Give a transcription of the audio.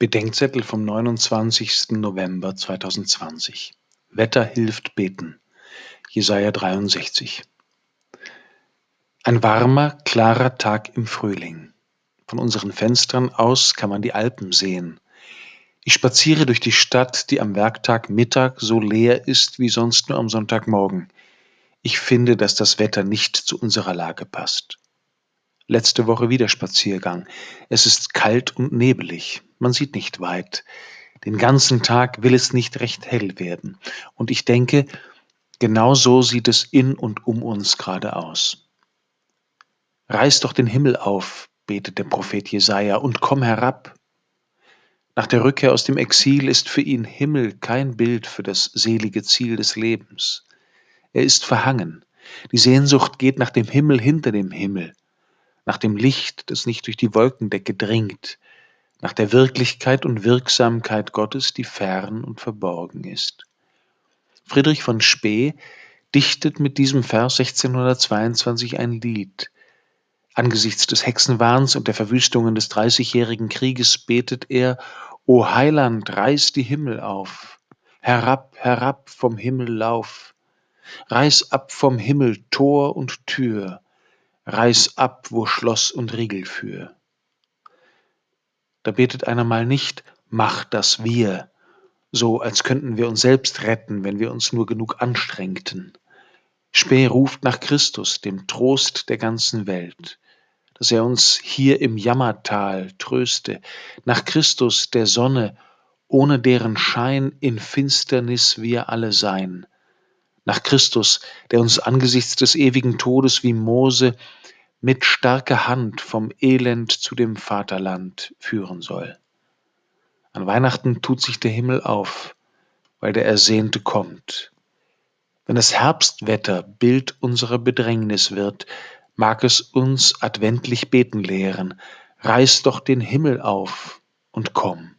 Bedenkzettel vom 29. November 2020. Wetter hilft beten. Jesaja 63. Ein warmer, klarer Tag im Frühling. Von unseren Fenstern aus kann man die Alpen sehen. Ich spaziere durch die Stadt, die am Werktag Mittag so leer ist wie sonst nur am Sonntagmorgen. Ich finde, dass das Wetter nicht zu unserer Lage passt. Letzte Woche wieder Spaziergang. Es ist kalt und nebelig. Man sieht nicht weit. Den ganzen Tag will es nicht recht hell werden. Und ich denke, genau so sieht es in und um uns gerade aus. Reiß doch den Himmel auf, betet der Prophet Jesaja, und komm herab. Nach der Rückkehr aus dem Exil ist für ihn Himmel kein Bild für das selige Ziel des Lebens. Er ist verhangen. Die Sehnsucht geht nach dem Himmel hinter dem Himmel nach dem Licht, das nicht durch die Wolkendecke dringt, nach der Wirklichkeit und Wirksamkeit Gottes, die fern und verborgen ist. Friedrich von Spee dichtet mit diesem Vers 1622 ein Lied. Angesichts des Hexenwahns und der Verwüstungen des Dreißigjährigen Krieges betet er, O Heiland, reiß die Himmel auf, herab, herab vom Himmel lauf, reiß ab vom Himmel Tor und Tür, reiß ab, wo Schloss und Riegel für. Da betet einer mal nicht, mach das wir, so als könnten wir uns selbst retten, wenn wir uns nur genug anstrengten. Spee ruft nach Christus, dem Trost der ganzen Welt, dass er uns hier im Jammertal tröste, nach Christus, der Sonne, ohne deren Schein in Finsternis wir alle sein, nach Christus, der uns angesichts des ewigen Todes wie Mose mit starker Hand vom Elend zu dem Vaterland führen soll. An Weihnachten tut sich der Himmel auf, weil der Ersehnte kommt. Wenn das Herbstwetter Bild unserer Bedrängnis wird, mag es uns adventlich beten lehren, reiß doch den Himmel auf und komm.